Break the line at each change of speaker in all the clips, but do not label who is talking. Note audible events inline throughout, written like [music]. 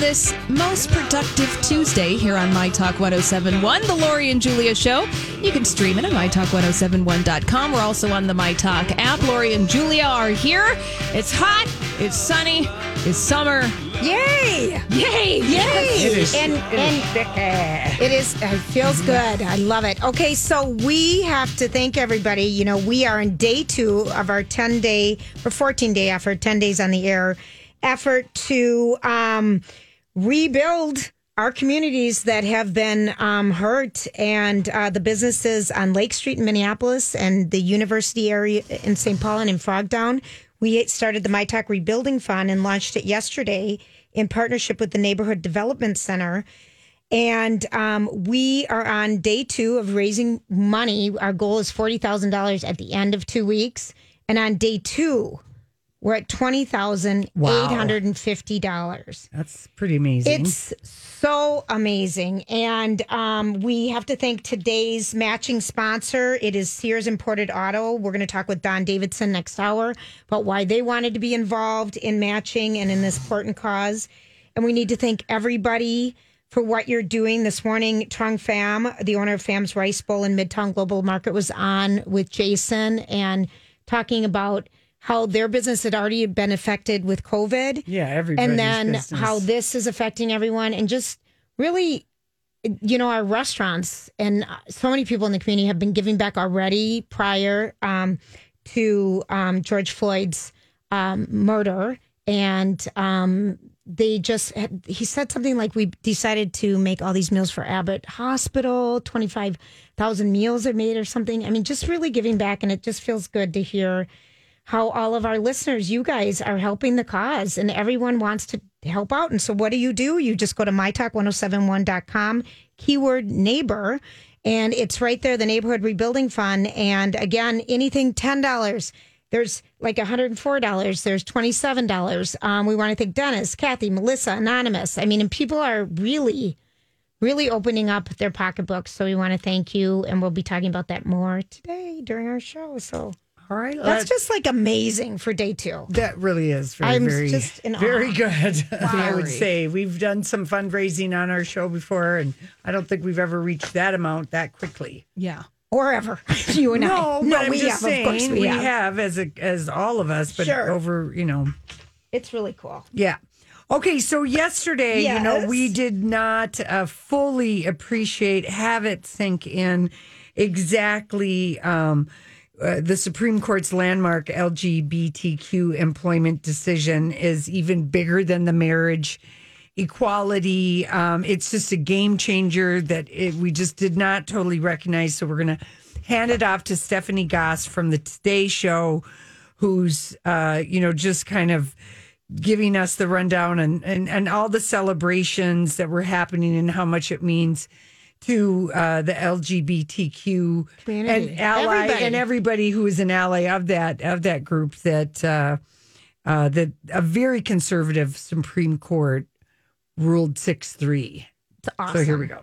this most productive Tuesday here on My Talk 1071, the Lori and Julia Show. You can stream it at MyTalk1071.com. We're also on the My Talk app. Lori and Julia are here. It's hot, it's sunny, it's summer.
Yay!
Yay! Yay!
It is, and, and it is. It feels good. I love it. Okay, so we have to thank everybody. You know, we are in day two of our ten day or fourteen day effort, ten days on the air effort to um, rebuild our communities that have been um, hurt and uh, the businesses on Lake Street in Minneapolis and the university area in St. Paul and in Frogtown. We started the My Talk Rebuilding Fund and launched it yesterday in partnership with the Neighborhood Development Center. And um, we are on day two of raising money. Our goal is $40,000 at the end of two weeks. And on day two, we're at twenty thousand eight hundred and fifty dollars.
That's pretty amazing.
It's so amazing, and um, we have to thank today's matching sponsor. It is Sears Imported Auto. We're going to talk with Don Davidson next hour about why they wanted to be involved in matching and in this important cause. And we need to thank everybody for what you're doing this morning. Trung Pham, the owner of Pham's Rice Bowl in Midtown Global Market, was on with Jason and talking about how their business had already been affected with COVID.
Yeah, everybody.
And then
business.
how this is affecting everyone and just really, you know, our restaurants and so many people in the community have been giving back already prior um, to um, George Floyd's um, murder. And um, they just, had, he said something like, we decided to make all these meals for Abbott Hospital, 25,000 meals are made or something. I mean, just really giving back. And it just feels good to hear how all of our listeners, you guys are helping the cause and everyone wants to help out. And so what do you do? You just go to mytalk1071.com, keyword neighbor, and it's right there, the neighborhood rebuilding fund. And again, anything $10. There's like $104. There's $27. Um, we want to thank Dennis, Kathy, Melissa, Anonymous. I mean, and people are really, really opening up their pocketbooks. So we want to thank you. And we'll be talking about that more today during our show. So
all right.
That's just like amazing for day two.
That really is very,
I'm
very,
just in awe.
very
awe.
good. [laughs] I would say we've done some fundraising on our show before, and I don't think we've ever reached that amount that quickly.
Yeah.
Or ever. [laughs] You and
No,
I.
but I'm
we
just
have. Of course
saying
we,
we
have.
have as a as all of us, but
Sure.
over you know,
It's really cool.
yeah. Okay, so yesterday, you know, we did not uh, fully appreciate, have it sink in exactly um, uh, the Supreme Court's landmark LGBTQ employment decision is even bigger than the marriage equality. Um, it's just a game changer that it, we just did not totally recognize. So we're going to hand it off to Stephanie Gosk from the Today Show, who's, uh, you know, just kind of giving us the rundown and, and, and all the celebrations that were happening and how much it means to uh, the LGBTQ
Community.
and ally
Everybody.
and everybody who is an ally of that of that group that uh, uh, that a very conservative Supreme Court ruled six three.
Awesome.
So here we go.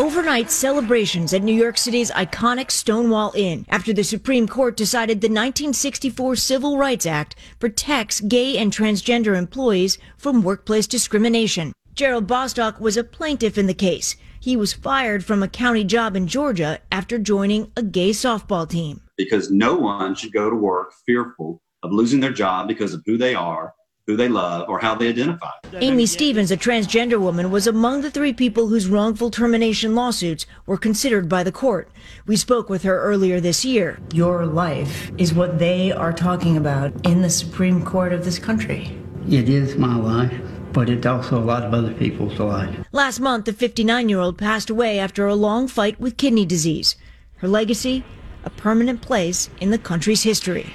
Overnight celebrations at New York City's iconic Stonewall Inn after the Supreme Court decided the 1964 Civil Rights Act protects gay and transgender employees from workplace discrimination. Gerald Bostock was a plaintiff in the case. He was fired from a county job in Georgia after joining a gay softball team.
because no one should go to work fearful of losing their job because of who they are, who they love, or how they identify.
Aimee Stephens, a transgender woman, was among the three people whose wrongful termination lawsuits were considered by the court. We spoke with her earlier this year.
Your life is what they are talking about in the Supreme Court of this country.
It is my life, but it's also a lot of other people's life.
Last month, the 59 year old passed away after a long fight with kidney disease. Her legacy, a permanent place in the country's history.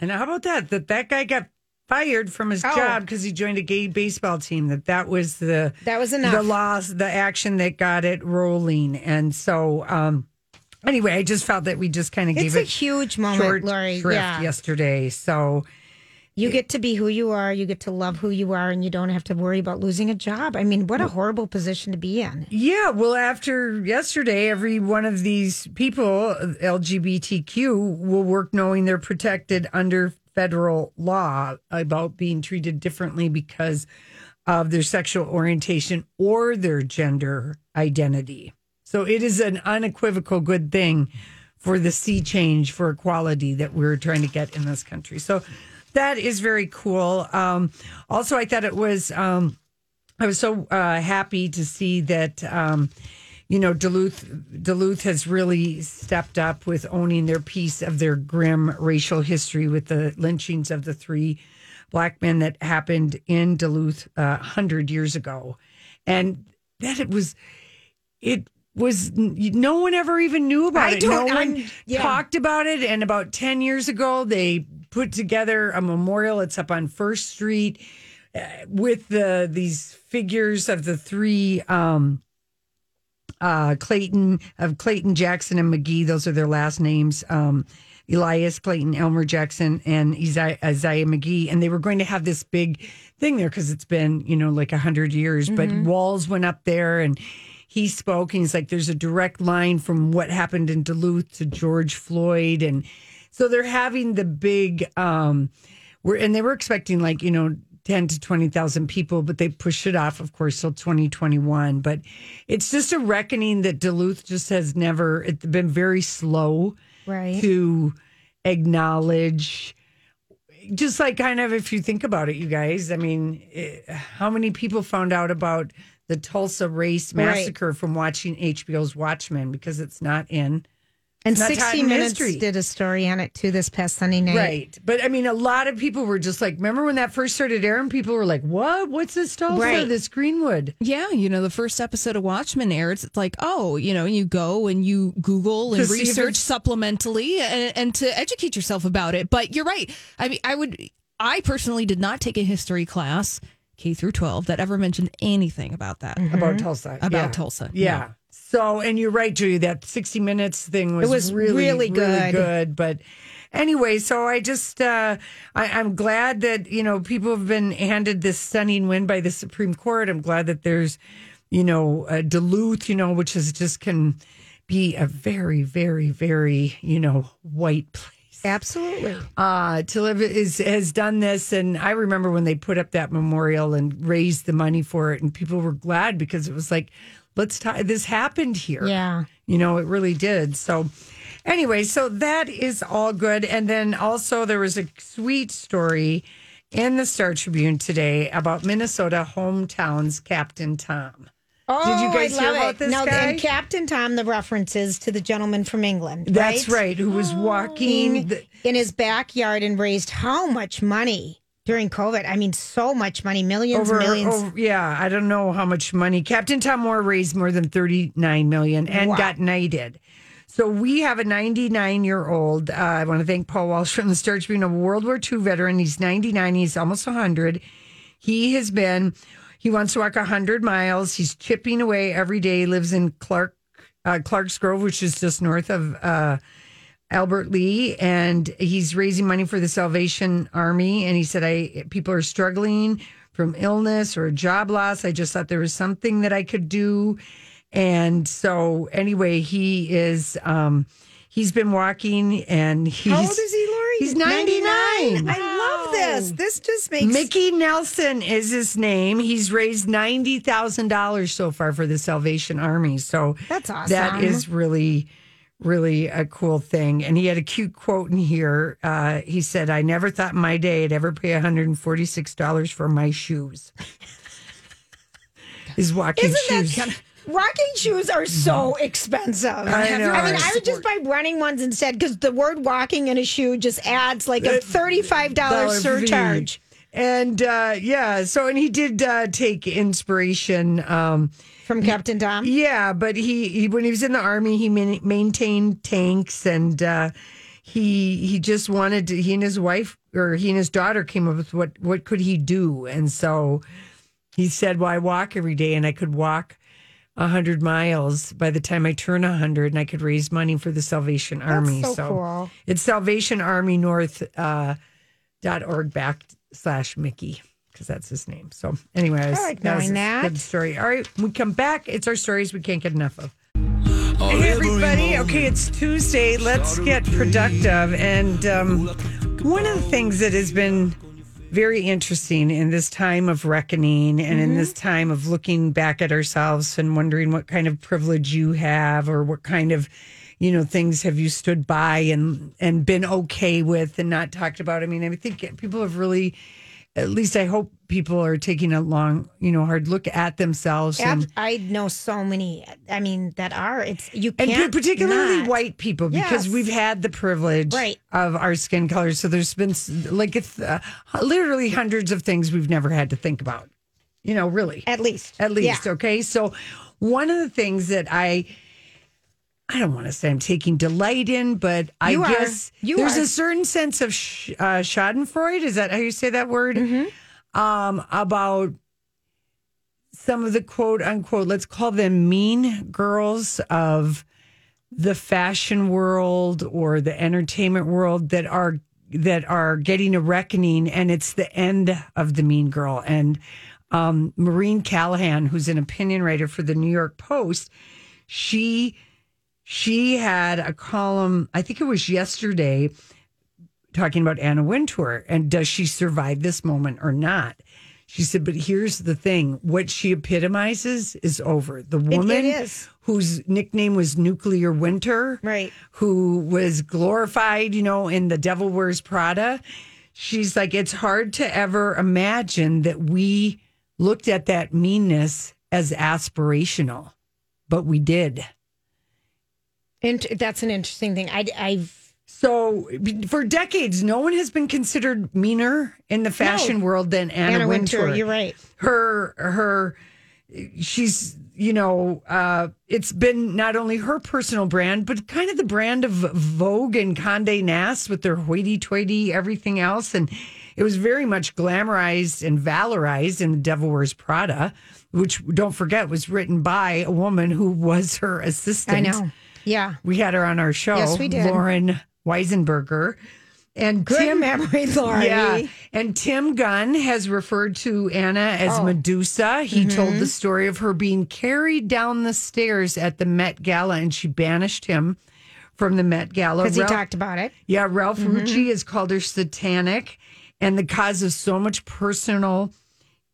And how about that? That that guy got fired from his
Oh.
job because he joined a gay baseball team. That that was the
That was enough.
The loss, the action that got it rolling. And so, um, anyway, I just felt that we just kind of
It's
gave
a
it
huge moment,
short
Lori. Yeah.
yesterday. So
You get to be who you are, you get to love who you are, and you don't have to worry about losing a job. I mean, what a horrible position to be in.
Yeah, well, after yesterday, every one of these people, LGBTQ, will work knowing they're protected under federal law about being treated differently because of their sexual orientation or their gender identity. So it is an unequivocal good thing for the sea change for equality that we're trying to get in this country. So that is very cool. Um, also, I thought it was, um, I was so uh, happy to see that. Um, you know, Duluth Duluth has really stepped up with owning their piece of their grim racial history with the lynchings of the three black men that happened in Duluth uh, hundred years ago, and that it was it was no one ever even knew about
I
it. No one
yeah.
talked about it. And about ten years ago, they put together a memorial. It's up on First Street uh, with the these figures of the three. Um, uh, Clayton of Clayton Jackson and McGhie. Those are their last names. Um, Elias Clayton, Elmer Jackson, and Isaiah, Isaiah McGhie, and they were going to have this big thing there because it's been you know like a hundred years. But Walz went up there, and he spoke, and he's like, "There's a direct line from what happened in Duluth to George Floyd," and so they're having the big. Um, we're and they were expecting like you know 10 to 20,000 people, but they pushed it off, of course, till 2021. But it's just a reckoning that Duluth just has never, it's been very slow
Right.
to acknowledge. Just like kind of if you think about it, you guys, I mean, eh, how many people found out about the Tulsa race
Right.
massacre from watching HBO's Watchmen because it's not in
And
not
60 Minutes
history.
did a story on it too this past Sunday night.
Right. But I mean, a lot of people were just like, remember when that first started airing? People were like, what? What's this Tulsa?
Right.
This Greenwood?
Yeah, you know, the first episode of Watchmen airs. It's like, oh, you know, you go and you Google and research supplementally and, and to educate yourself about it. But you're right. I mean, I would, I personally did not take a history class, K through 12, that ever mentioned anything about that.
About mm-hmm. Tulsa.
About
yeah.
Tulsa,
Yeah.
yeah.
So, and you're right, Julie, that 60 Minutes thing was,
was
really,
really good.
good. But anyway, so I just, uh, I, I'm glad that, you know, people have been handed this stunning win by the Supreme Court. I'm glad that there's, you know, uh, Duluth, you know, which is just can be a very, very, very, you know, white place.
Absolutely.
uh to live is has done this and i remember when they put up that memorial and raised the money for it and people were glad because it was like let's talk this happened here
Yeah.
you know it really did so anyway so that is all good and then also there was a sweet story in the star tribune today about minnesota hometowns captain tom
Oh,
Did you oh, guys
I
hear
love
about
it.
this
now,
guy?
And Captain Tom, the references to the gentleman from England.
that's right who was walking
In,
the,
in his backyard and raised how much money during COVID? I mean, so much money, millions,
over,
millions.
over- yeah, I don't know how much money. Captain Tom Moore raised more than 39 million and
Wow.
got knighted. So we have a 99 year old. Uh, I want to thank Paul Walsh from the Star Tribune, a World War II veteran. He's 99. He's almost 100. He has been, he wants to walk 100 miles. He's chipping away every day. He lives in Clark, uh, Clark's Grove, which is just north of uh, Albert Lea, and he's raising money for the Salvation Army. And he said, "I people are struggling from illness or job loss. I just thought there was something that I could do." And so, anyway, he is. Um, he's been walking, and he's
How old is he, Lori?
He's ninety nine.
I love this. This just makes
Mickey Nelson is his name. He's raised ninety thousand dollars so far for the Salvation Army. So
That's awesome.
That is really, really a cool thing. And he had a cute quote in here. Uh, he said, "I never thought in my day I'd ever pay one hundred and forty six dollars for my shoes." [laughs] His walking
Isn't that
shoes.
kind of- Walking shoes are so expensive. I,
know.
I mean, I would just buy running ones instead because the word walking in a shoe just adds like a $35 surcharge.
And uh, yeah, so and he did uh, take inspiration. Um,
From Captain Tom?
Yeah, but he, he when he was in the army, he man, maintained tanks, and uh, he he just wanted to. He and his wife, or he and his daughter, came up with what what could he do, and so he said, "Well, I walk every day, and I could walk." a hundred miles by the time I turn a hundred, and I could raise money for the Salvation Army.
so cool.
it's Salvation Army North uh, dot org back slash Mickey because that's his name. So anyway, I,
like
that was
knowing
a
that.
good story. All right, we come back. It's our stories we can't get enough of. Hey everybody. Okay, it's Tuesday. Let's get productive. And um, one of the things that has been very interesting in this time of reckoning and in this time of looking back at ourselves and wondering what kind of privilege you have or what kind of you know things have you stood by and and been okay with and not talked about i mean i think people have really at least i hope people are taking a long you know hard look at themselves and
I know so many. I mean, that are. It's you can't
particularly
not.
white people because
Yes.
we've had the privilege
Right.
of our skin color so there's been like it's uh, literally hundreds of things we've never had to think about you know really
At least.
at least
Yeah.
okay so one of the things that i i don't want to say i'm taking delight in but i
You
guess there's
are.
a certain sense of sh- uh, schadenfreude is that how you say that word
Mm-hmm.
um about some of the quote unquote let's call them mean girls of the fashion world or the entertainment world that are that are getting a reckoning and it's the end of the mean girl and um, Maureen Callahan who's an opinion writer for the New York Post she she had a column I think it was yesterday talking about Anna Wintour and does she survive this moment or not she said but here's the thing what she epitomizes is over the woman
is.
whose nickname was Nuclear Winter
Right.
who was glorified, you know, in The Devil Wears Prada. She's like, it's hard to ever imagine that we looked at that meanness as aspirational, but we did.
Int- that's an interesting thing. I, I've
So for decades, no one has been considered meaner in the fashion world than Anna,
Anna
Wintour.
Wintour. You're right.
her her she's you know uh it's been not only her personal brand but kind of the brand of vogue and conde nast with their hoity-toity everything else and it was very much glamorized and valorized in the devil wears prada which don't forget was written by a woman who was her assistant
I know. Yeah.
we had her on our show
Yes, we did.
lauren weisberger and
Good
Tim,
memory, [laughs] Laurie.
yeah. And Tim Gunn has referred to Anna as
Oh.
Medusa. He told
Mm-hmm.
the story of her being carried down the stairs at the Met Gala and she banished him from the Met Gala.
Because he
Ralph-
talked about it.
yeah, Ralph
Mm-hmm.
Rucci has called her satanic and the cause of so much personal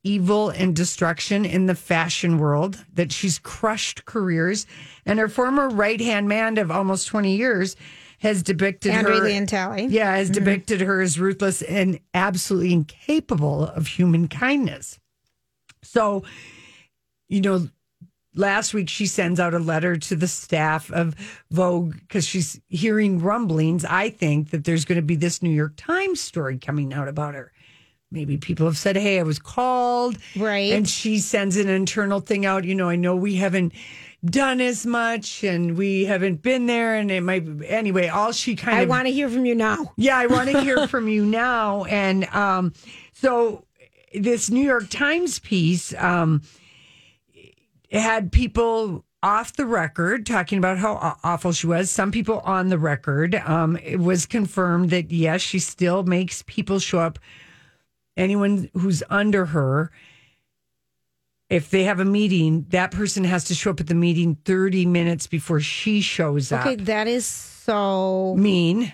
evil and destruction in the fashion world that she's crushed careers. And her former right hand man of almost 20 years has depicted
Andre
her.
Leon Talley.
Yeah, has mm-hmm. depicted her as ruthless and absolutely incapable of human kindness. So, you know, last week she sends out a letter to the staff of Vogue because she's hearing rumblings. I think that there's going to be this New York Times story coming out about her. Maybe people have said, Hey, I was called.
Right.
And she sends an internal thing out. You know, I know we haven't done as much and we haven't been there. And it might, anyway, all she kind
I
of.
I want to hear from you now.
Yeah, I want to hear [laughs] from you now. And um, so this New York Times piece um, had people off the record talking about how awful she was. Some people on the record. Um, it was confirmed that yes, she still makes people show up. Anyone who's under her. If they have a meeting, that person has to show up at the meeting 30 minutes before she shows up.
Okay, that is so
Mean.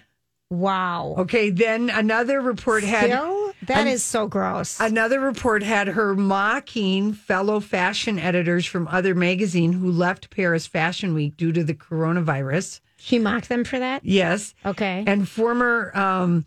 wow.
Okay, then another report had
Still, that
an-
is so gross.
Another report had her mocking fellow fashion editors from other magazine who left Paris Fashion Week due to the coronavirus.
she mocked them for that.
Yes.
Okay.
And former um,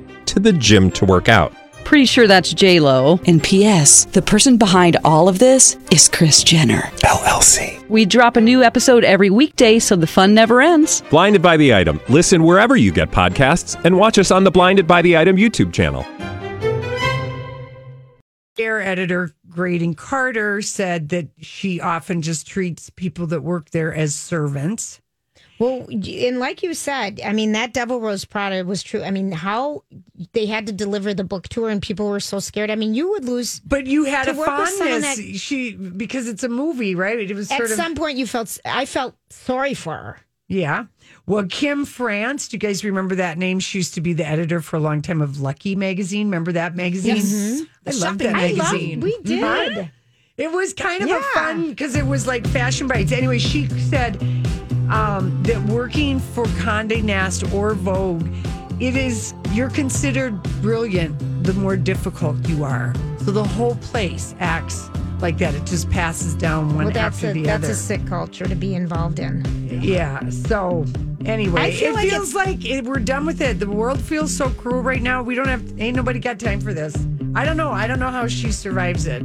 to the gym to work out.
Pretty sure that's J Lo.
And P.S. The person behind all of this is Kris Jenner
LLC.
We drop a new episode every weekday, so the fun never ends.
Blinded by the item. Listen wherever you get podcasts, and watch us on the Blinded by the Item YouTube channel.
Air editor Graydon Carter said that she often just treats people that work there as servants.
Well, and like you said, I mean, that Devil Wears Prada was true. I mean, how they had to deliver the book to her and people were so scared. I mean, you would lose.
But you had a
work with someone
fondness.
that-
she because it's a movie, right? It was
At
sort of
some point, you felt, I felt sorry for her.
yeah. Well, Kim France, do you guys remember that name? She used to be the editor for a long time of Lucky magazine. Remember that magazine?
Yes. Mm-hmm.
I love that magazine.
we mm-hmm. did.
Huh? It was kind of a fun because it was like fashion bites. Anyway, she said um, that working for Condé Nast or Vogue, it is you're considered brilliant the more difficult you are. So the whole place acts like that. It just passes down one
Well, that's
after
a
the
that's
other.
That's a sick culture to be involved in.
Yeah. So anyway,
I feel
it
like
feels like it, we're done with it. The world feels so cruel right now. We don't have. Ain't nobody got time for this. I don't know. I don't know how she survives it.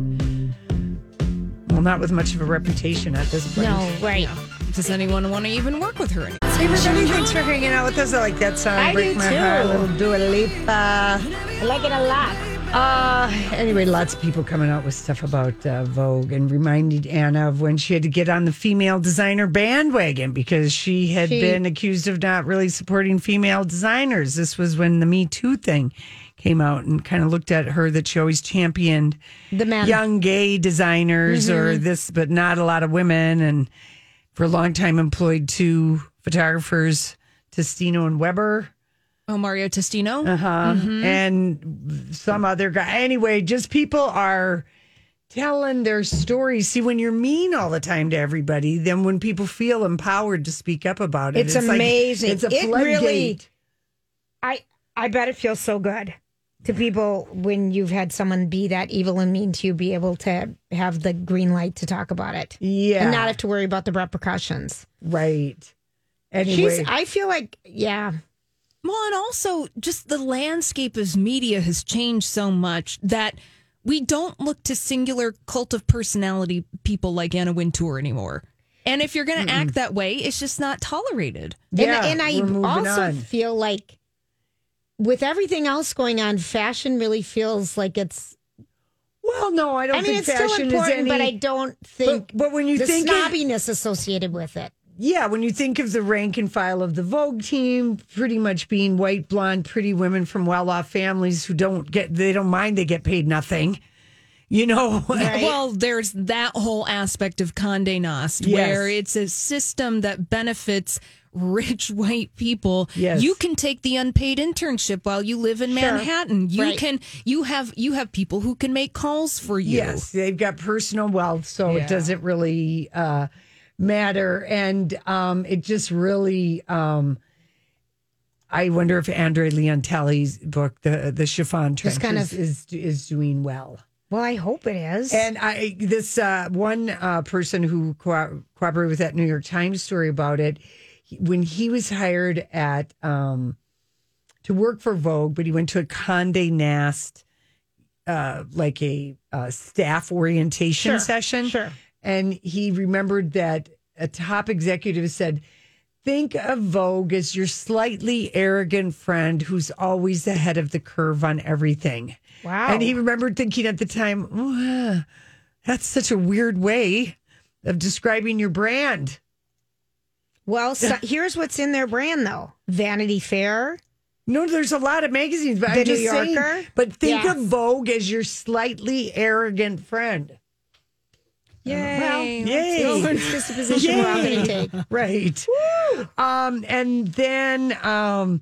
Well, not with much of a reputation at this point.
No, right.
Does anyone want to even work with her?
Hey, everybody, thanks for hanging out with us. I like that song.
I
Break
do
my
too.
heart, little Dua Lipa.
I like it a lot.
Uh, anyway, lots of people coming out with stuff about uh, Vogue and reminded Anna of when she had to get on the female designer bandwagon because she had
She-
been accused of not really supporting female designers. This was when the Me Too thing came out and kind of looked at her that she always championed
The men.
young gay designers or this, but not a lot of women. And for a long time, employed two photographers, Testino and Weber.
Oh, Mario Testino.
Uh-huh. And some other guy. Anyway, just people are telling their stories. See, when you're mean all the time to everybody, then when people feel empowered to speak up about it,
It's
like-
amazing.
it's a
It
floodgate.
really- I I bet it feels so good to people when you've had someone be that evil and mean to you, be able to have the green light to talk about it.
Yeah.
And not have to worry about the repercussions.
right. Anyway,
She's I feel like, yeah.
Well, and also just the landscape of media has changed so much that we don't look to singular cult of personality people like Anna Wintour anymore. And if you're going to act that way, it's just not tolerated.
yeah,
and, and I also
on.
feel like with everything else going on, fashion really feels like it's
Well, no, I don't
I mean
think
it's still important,
any.
but I don't think
but, but when you
the
think of-
snobbiness associated with it.
Yeah, when you think of the rank and file of the Vogue team, pretty much being white, blonde, pretty women from well-off families who don't get, they don't mind they get paid nothing. You know, [laughs]
Well, there's that whole aspect of Condé Nast
Yes.
where it's a system that benefits rich [laughs] white people.
Yes.
You can take the unpaid internship while you live in
Sure.
Manhattan. You
Right.
can you have you have people who can make calls for you.
yes, they've got personal wealth, so it doesn't really uh, matter, and um, it just really. Um, I wonder if Andre Leon Talley's book, the the Chiffon
Just
Trenches,
kind of-
is is doing well.
Well, I hope it is.
And I this uh, one uh, person who co- cooperated with that New York Times story about it, he- when he was hired at um, to work for Vogue, but he went to a Condé Nast, uh, like a uh, staff orientation
Sure,
session,
sure.
and he remembered that a top executive said. Think of Vogue as your slightly arrogant friend who's always ahead of the curve on everything.
Wow.
And he remembered thinking at the time, "Oh, that's such a weird way of describing your brand.
well, so, [laughs] here's what's in their brand though. Vanity Fair.
No, there's a lot of magazines, but
The
I'm just
New
saying.
Yorker?
But think
Yes.
of Vogue as your slightly arrogant friend.
Yay.
Yay.
It's just a position we're all going to take. [laughs]
Right. Um, and then um,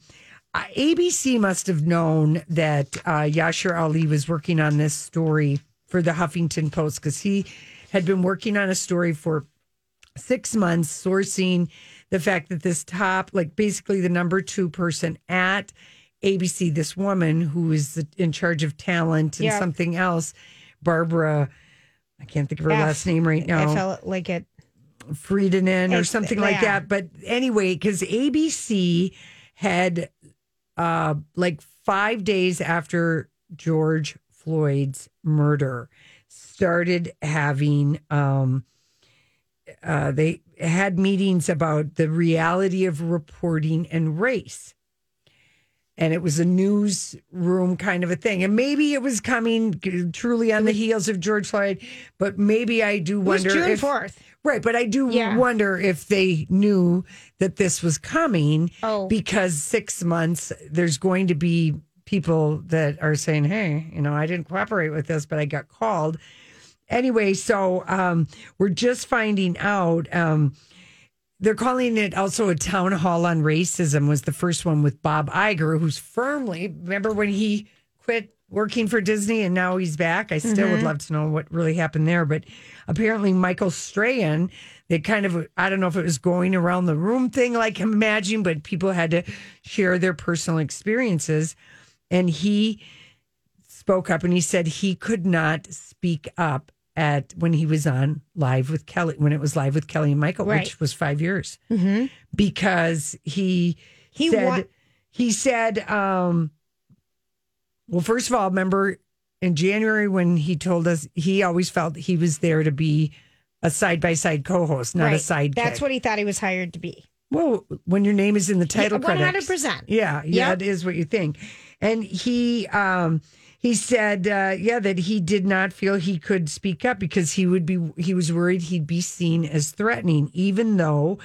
uh, ABC must have known that uh, Yashar Ali was working on this story for the Huffington Post because he had been working on a story for six months, sourcing the fact that this top, like basically the number two person at ABC, this woman who is in charge of talent and
Yeah.
something else, Barbara. I can't think of her
F-
last name right now.
I felt like it.
Friedenen or something like that. But anyway, because ABC had uh like five days after George Floyd's murder started having um uh they had meetings about the reality of reporting and race. And it was a newsroom kind of a thing. And maybe it was coming truly on the heels of George Floyd, but maybe I do wonder
June
if
4th.
Right, but I do
Yeah.
wonder if they knew that this was coming
Oh.
because six months there's going to be people that are saying, Hey, you know, I didn't cooperate with this, but I got called. Anyway, so um we're just finding out um they're calling it also a town hall on racism was the first one with Bob Iger, who's firmly remember when he quit working for Disney and now he's back. I still would
Mhm.
love to know what really happened there. But apparently Michael Strahan, they kind of I don't know if it was going around the room thing like imagine, but people had to share their personal experiences. And he spoke up and he said he could not speak up at when he was on live with Kelly when it was live with Kelly and Michael,
Right.
which was five years
Mm-hmm.
because he
He
said
wa-
he said um well first of all remember in January when he told us he always felt he was there to be a side by side co-host not a side
That's what he thought he was hired to be.
well when your name is in the title
one hundred percent.
yeah, yeah,
Yep.
it is what you think. And he um he said uh yeah that he did not feel he could speak up because he would be he was worried he'd be seen as threatening even though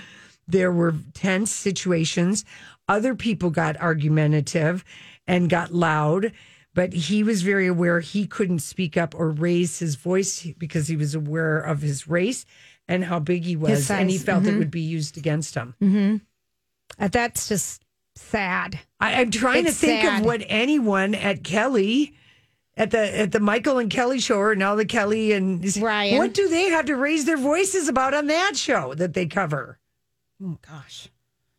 there were tense situations other people got argumentative and got loud but he was very aware he couldn't speak up or raise his voice because he was aware of his race and how big he was and he felt it
Mhm.
would be used against him
Mm-hmm. That's just sad.
I, I'm trying
It's
to think
sad.
of what anyone at Kelly, at the at the Michael and Kelly show, or now the Kelly and
Ryan.
What do they have to raise their voices about on that show that they cover?
Oh gosh.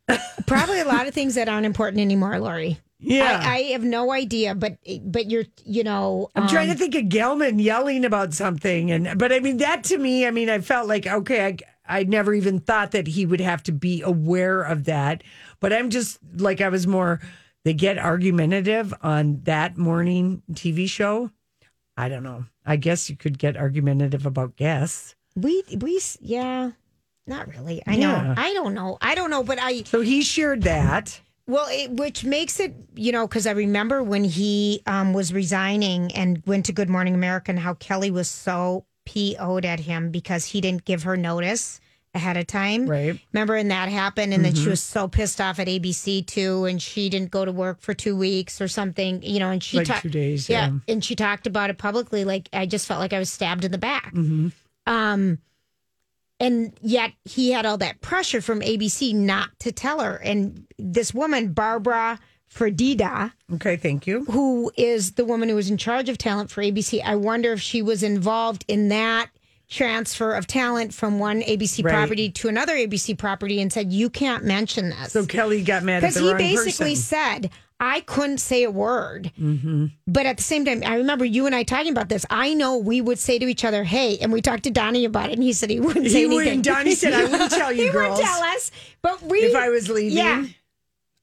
[laughs] Probably a lot of things that aren't important anymore, Lori.
Yeah.
I, I have no idea, but but you're you know
I'm trying to
um,
think of Gelman yelling about something, and but I mean that to me, I mean I felt like okay, I I never even thought that he would have to be aware of that, but I'm just like I was more. They get argumentative on that morning TV show. I don't know. I guess you could get argumentative about guests.
we we yeah, not really. I
Yeah.
know. I don't know. I don't know, but I
So he shared that.
Well, it, which makes it, you know, because I remember when he um, was resigning and went to Good Morning America and how Kelly was so PO'd at him because he didn't give her notice ahead of time.
Right.
Remember, and that happened, and then she
Mhm.
was so pissed off at ABC too, and she didn't go to work for two weeks or something, you know, and she
Like
ta-
two days, yeah.
and she talked about it publicly. Like I just felt like I was stabbed in the back.
Mm-hmm.
Um, and yet he had all that pressure from ABC not to tell her. And this woman, Barbara Fedida,
Okay, thank you.
who is the woman who was in charge of talent for ABC, I wonder if she was involved in that transfer of talent from one ABC
Right.
property to another ABC property and said, You can't mention this.
So Kelly got mad at
Because he basically
person.
said, I couldn't say a word.
Mm-hmm.
But at the same time, I remember you and I talking about this. I know we would say to each other, "Hey," and we talked to Donnie about it, and he said he wouldn't
He
say
wouldn't.
anything.
Donnie said, "I wouldn't [laughs] tell you
he
girls."
wouldn't tell us, but we.
If I was leaving.
yeah,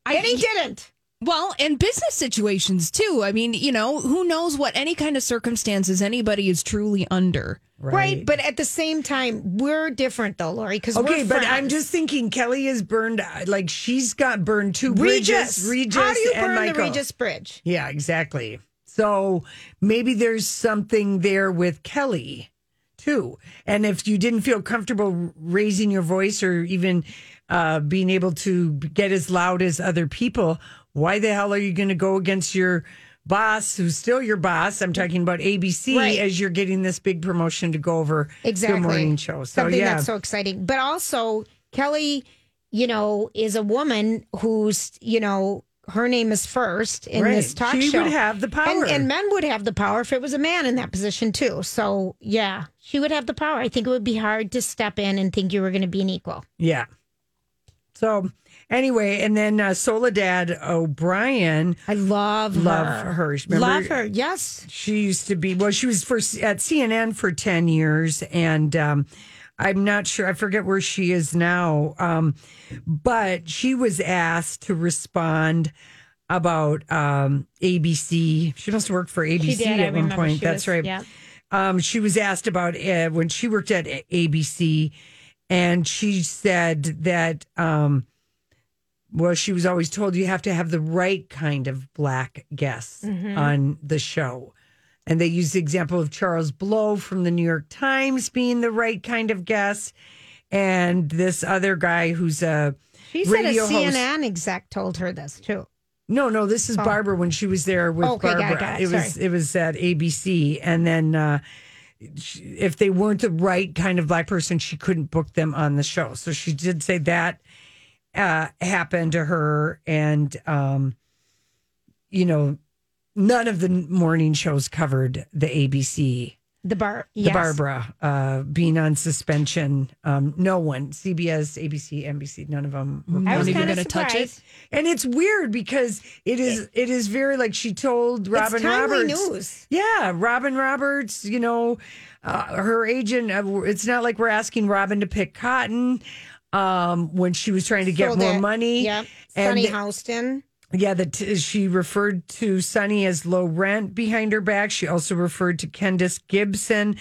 I-
and he didn't.
Well, and business situations too. I mean, you know, who knows what any kind of circumstances anybody is truly under.
Right. but at the same time, we're different though, Lori. Because
Okay,
we're
but I'm just thinking Kelly is burned like she's got burned two
Regis.
bridges. Regis
How do you burn
Michael.
the Regis Bridge?
Yeah, exactly. So maybe there's something there with Kelly too. And if you didn't feel comfortable raising your voice or even uh, being able to get as loud as other people, why the hell are you going to go against your boss, who's still your boss? I'm talking about ABC
Right.
as you're getting this big promotion to go over
Exactly.
the morning show. So
Something
yeah,
that's so exciting. But also, Kelly, you know, is a woman who's, you know, her name is first in
Right.
this talk
She
show.
would have the power.
And, and men would have the power if it was a man in that position too. So yeah, she would have the power. I think it would be hard to step in and think you were going to be an equal.
yeah. So anyway, and then uh, Soledad O'Brien,
I love
love
her.
her. Remember-
love her. Yes.
She used to be well. She was for at CNN for ten years, and um, I'm not sure. I forget where she is now. Um, but she was asked to respond about um, ABC. She must have worked for ABC
did. I
at one point.
she
That's
was-
right.
yeah.
Um, she was asked about uh, when she worked at ABC, and she said that. Um, well, she was always told you have to have the right kind of black guests
Mm-hmm.
on the show. And they used the example of Charles Blow from the New York Times being the right kind of guest. And this other guy who's a
She said a
host.
CNN exec told her this too.
No, no, this is Barbara when she was there with
Okay, got it,
Barbara.
got it,
was
sorry.
it was at ABC, and then uh, if they weren't the right kind of black person, she couldn't book them on the show. So she did say that uh, happened to her, and um, you know, none of the morning shows covered the ABC
The bar.
the
yes.
Barbara uh, being on suspension. Um, no one, CBS, ABC, NBC, none of them. Were
I was
Not even gonna touch it?
and it's weird because it is it is very like she told Robin
it's
Roberts.
news.
Yeah, Robin Roberts. You know, uh, her agent. Uh, it's not like we're asking Robin to pick cotton um, when she was trying to get
So
more
that-
money.
Yeah,
And
Sunny Hostin.
yeah, that she referred to Sunny as low rent behind her back. She also referred to Kendis Gibson,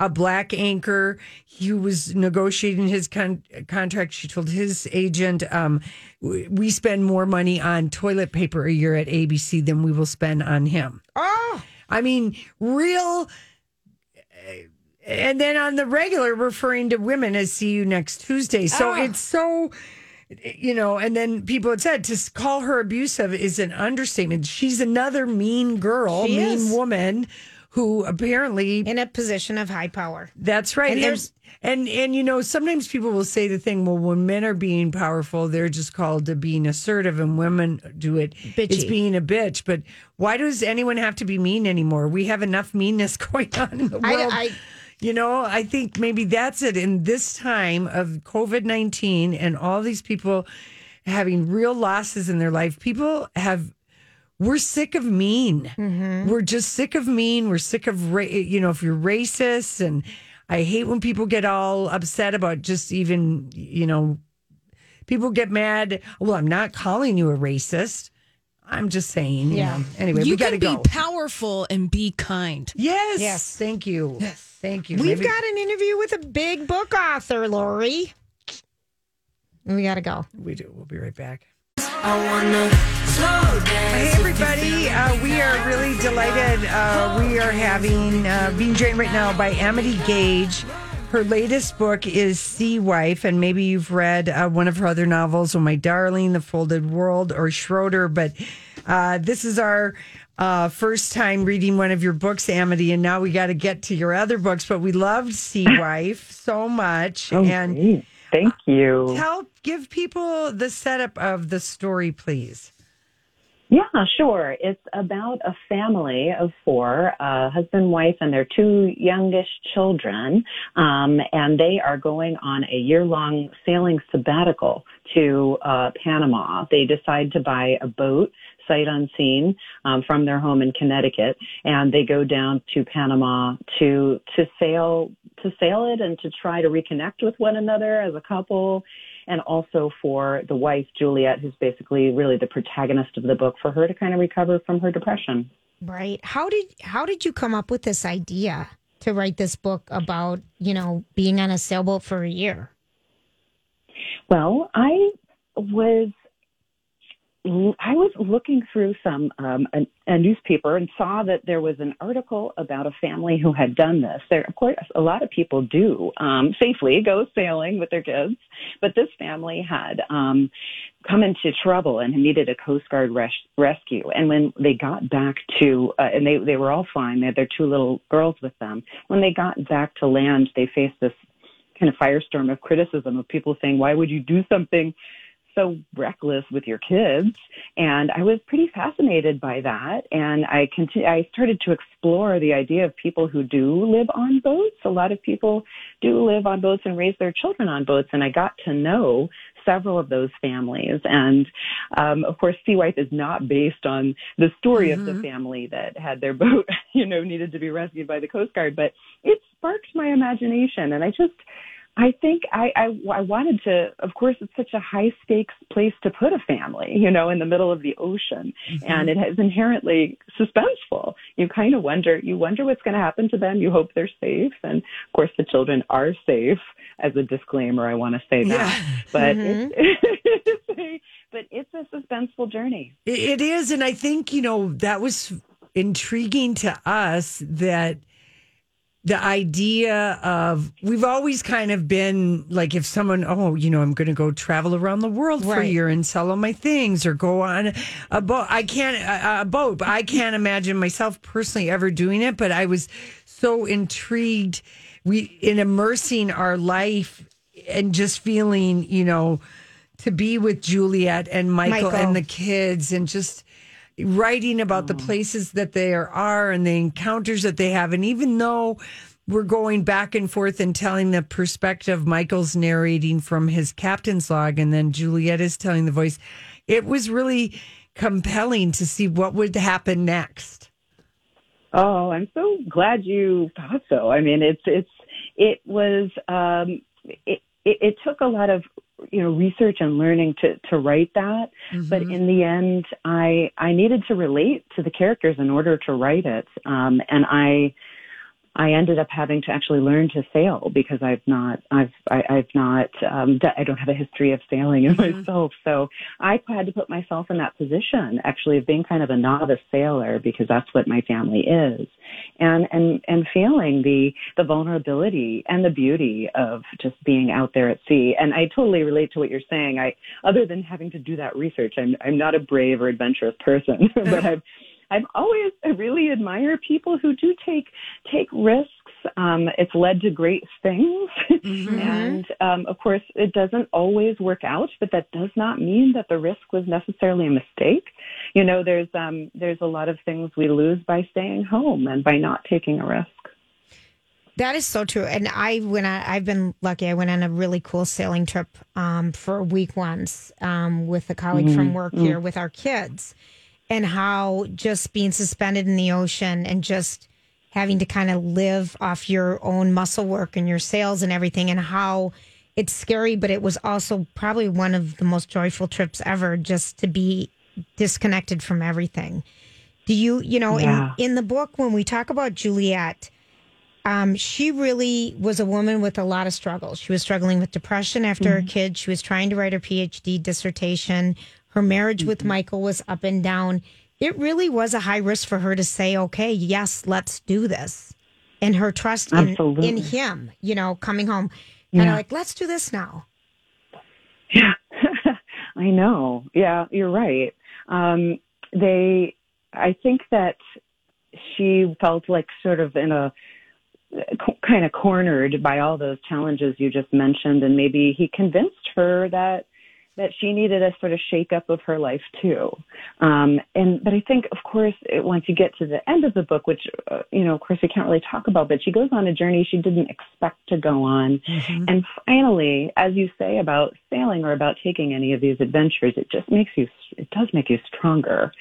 a black anchor who was negotiating his con- contract. She told his agent, um, "We we spend more money on toilet paper a year at ABC than we will spend on him."
Oh,
I mean, real. And then on the regular, referring to women as "see you next Tuesday." So
Oh.
it's so, you know. And then people had said to call her abusive is an understatement. She's another mean girl,
She
mean
is.
woman who apparently
in a position of high power.
that's right.
And
And,
there's-
and and you know, sometimes people will say the thing, well, when men are being powerful, they're just called to being assertive, and women do it. It's being a bitch. But why does anyone have to be mean anymore? We have enough meanness [laughs] going on in the
I-
world.
I-
you know, I think maybe that's it. In this time of COVID nineteen and all these people having real losses in their life, people have we're sick of mean. Mm-hmm. We're just sick of mean. We're sick of, ra- you know, if you're racist. And I hate when people get all upset about just even, you know, people get mad. Well, I'm not calling you a racist. I'm just saying, you
Yeah.
know. Anyway,
you
we got to
can
go.
be powerful and be kind.
yes.
Yes.
Thank you. Yes. Thank you.
We've
Maybe-
got an interview with a big book author, Lori. We got to go.
We do. We'll be right back. Hey, everybody. Uh, we are really delighted. Uh, we are having, uh, being joined right now by Amity Gaige. Her latest book is Sea Wife, and maybe you've read uh, one of her other novels, Oh My Darling, The Folded World, or Schroder. But uh, this is our uh, first time reading one of your books, Amity, and now we got to get to your other books. But we loved Sea [laughs] Wife so much. and
great. Thank you.
Tell, give people the setup of the story, please.
Yeah, sure. It's about a family of four, uh, husband, wife, and their two youngest children. Um, and they are going on a year long sailing sabbatical to, uh, Panama. They decide to buy a boat sight unseen um, from their home in Connecticut, and they go down to Panama to to sail to sail it and to try to reconnect with one another as a couple, and also for the wife Juliet, who's basically really the protagonist of the book, for her to kind of recover from her depression.
Right. How did how did you come up with this idea to write this book about, you know, being on a sailboat for a year?
Well, I was I was looking through some um, a, a newspaper and saw that there was an article about a family who had done this. There, of course, a lot of people do um, safely go sailing with their kids, but this family had um, come into trouble and needed a Coast Guard res- rescue. And when they got back to, uh, and they they were all fine. They had their two little girls with them. When they got back to land, they faced this kind of firestorm of criticism of people saying, "Why would you do something?" So reckless with your kids. And i was pretty fascinated by that. And i continue i started to explore the idea of people who do live on boats. A lot of people do live on boats and raise their children on boats. And i got to know several of those families. And um, of course, Sea Wife is not based on the story of the family that had their [laughs] boat, you know, needed to be rescued by the Coast Guard, but it sparked my imagination. And I just, I think I, I, I wanted to, of course, it's such a high stakes place to put a family, you know, in the middle of the ocean. Mm-hmm. And it is inherently suspenseful. You kind of wonder, you wonder what's going to happen to them. You hope they're safe. And of course, the children are safe. As a disclaimer, I want to say that. Yeah. [laughs] But mm-hmm. it's, a, [laughs] but it's a suspenseful journey.
It is. And I think, you know, that was intriguing to us that the idea of we've always kind of been like if someone oh you know i'm going to go travel around the world for a year and sell all my things or go on a boat i can't a, a boat but i can't imagine myself personally ever doing it but i was so intrigued we in immersing our life and just feeling you know to be with juliet and michael,
Michael.
and the kids and just writing about the places that they are and the encounters that they have. And even though we're going back and forth and telling the perspective, Michael's narrating from his captain's log, and then Juliet is telling the voice, it was really compelling to see what would happen next.
Oh, I'm so glad you thought so. I mean, it's it's it was um, it, it it took a lot of you know research and learning to to write that, but in the end, I I needed to relate to the characters in order to write it, um, and I. I ended up having to actually learn to sail because I've not, I've, I, I've not, um, I don't have a history of sailing in myself. So I had to put myself in that position actually of being kind of a novice sailor because that's what my family is. And, and, and feeling the, the vulnerability and the beauty of just being out there at sea. And I totally relate to what you're saying. I, other than having to do that research, I'm, I'm not a brave or adventurous person, [laughs] but [laughs] I've, I've always I really admire people who do take take risks. Um, it's led to great things, and um, of course, it doesn't always work out. But that does not mean that the risk was necessarily a mistake. You know, there's um, there's a lot of things we lose by staying home and by not taking a risk.
That is so true. And I went on, I've been lucky. I went on a really cool sailing trip um, for a week once um, with a colleague from work here with our kids, and how just being suspended in the ocean and just having to kind of live off your own muscle work and your sails and everything, and how it's scary, but it was also probably one of the most joyful trips ever just to be disconnected from everything. Do you, you know,
Yeah.
in, in the book, when we talk about Juliet, um, she really was a woman with a lot of struggles. She was struggling with depression after her kid. She was trying to write her PhD dissertation. Her marriage with Michael was up and down. It really was a high risk for her to say, okay, yes, let's do this. And her trust in, in him, you know, coming home, kind of like, let's do this now.
Yeah, [laughs] I know. Yeah, you're right. Um, they, I think that she felt like sort of in a kind of cornered by all those challenges you just mentioned, and maybe he convinced her that that she needed a sort of shake up of her life too. Um, and but I think, of course, it, once you get to the end of the book, which uh, you know, of course, we can't really talk about, but she goes on a journey she didn't expect to go on, and finally, as you say about sailing or about taking any of these adventures, it just makes you. It does make you stronger.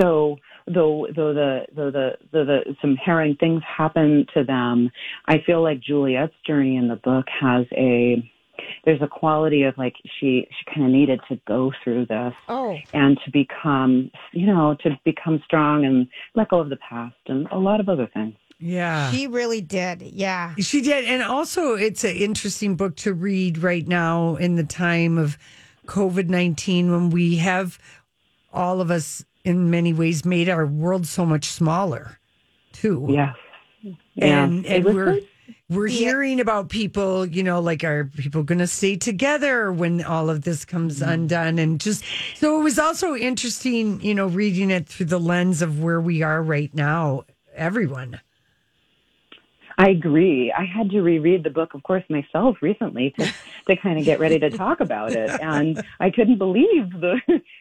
So though though the though the though the some harrowing things happen to them, I feel like Juliet's journey in the book has a there's a quality of like she she kind of needed to go through this
Oh,
and to become you know to become strong and let go of the past and a lot of other things.
Yeah.
she really did. Yeah.
She did. And also, it's an interesting book to read right now in the time of COVID 19 when we have all of us, in many ways, made our world so much smaller, too.
Yes.
And,
Yeah.
and
It was
we're.
good.
We're hearing about people, you know, like are people going to stay together when all of this comes
Mm-hmm.
undone? And just so it was also interesting, you know, reading it through the lens of where we are right now, everyone.
I agree. I had to reread the book, of course, myself recently to, to kind of get ready to talk about it. [laughs] And I couldn't believe the,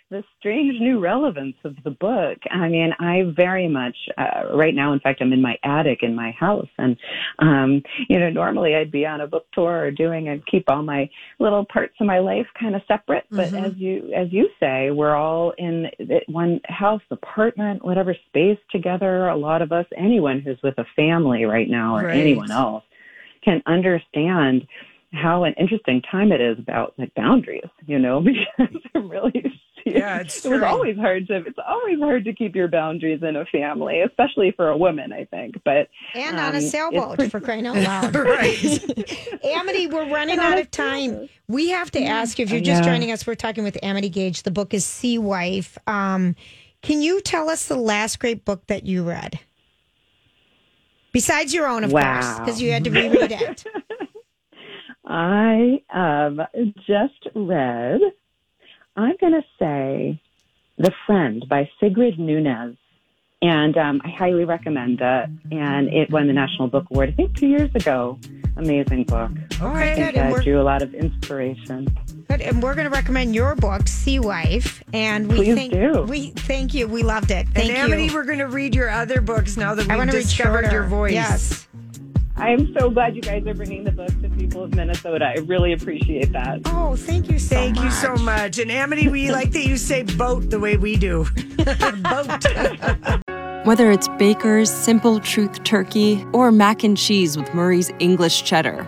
the strange new relevance of the book. I mean, I very much, uh, right now, in fact, I'm in my attic in my house. And, um, you know, normally I'd be on a book tour or doing and keep all my little parts of my life kind of separate. But
Mhm.
as you, as you say, we're all in one house, apartment, whatever space together. A lot of us, anyone who's with a family right now or
Right.
anyone else can understand how an interesting time it is about like boundaries, you know, [laughs] because it really [laughs]
Yeah, it's
it was always hard to it's always hard to keep your boundaries in a family, especially for a woman, I think. But
And on
um,
a sailboat,
pretty-
for crying out [laughs] loud. [laughs]
right.
Amity, we're running out of time. We have to ask if you're just
know.
joining us. We're talking with Amity Gaige. The book is Sea Wife. Um, can you tell us the last great book that you read? Besides your own, of course, because you had to reread it.
I um, just read, I'm going to say, The Friend by Sigrid Nunez. And um, I highly recommend that. And it won the National Book Award, I think, two years ago. Amazing book.
All
I
right,
think
good. And
uh, drew a lot of inspiration.
good. And we're going to recommend your book, Sea Wife. And we
Please
thank
do.
we thank you. We loved it. Thank
and Amity,
you.
we're going to read your other books now that we've
want read
discovered your voice.
Yes.
I am so glad you guys are bringing the book to people of Minnesota. I really appreciate that.
Oh, thank you so
Thank
much.
you so much. And Amity, we [laughs] like that you say boat the way we do. [laughs] boat.
Whether it's Baker's Simple Truth Turkey or mac and cheese with Murray's English Cheddar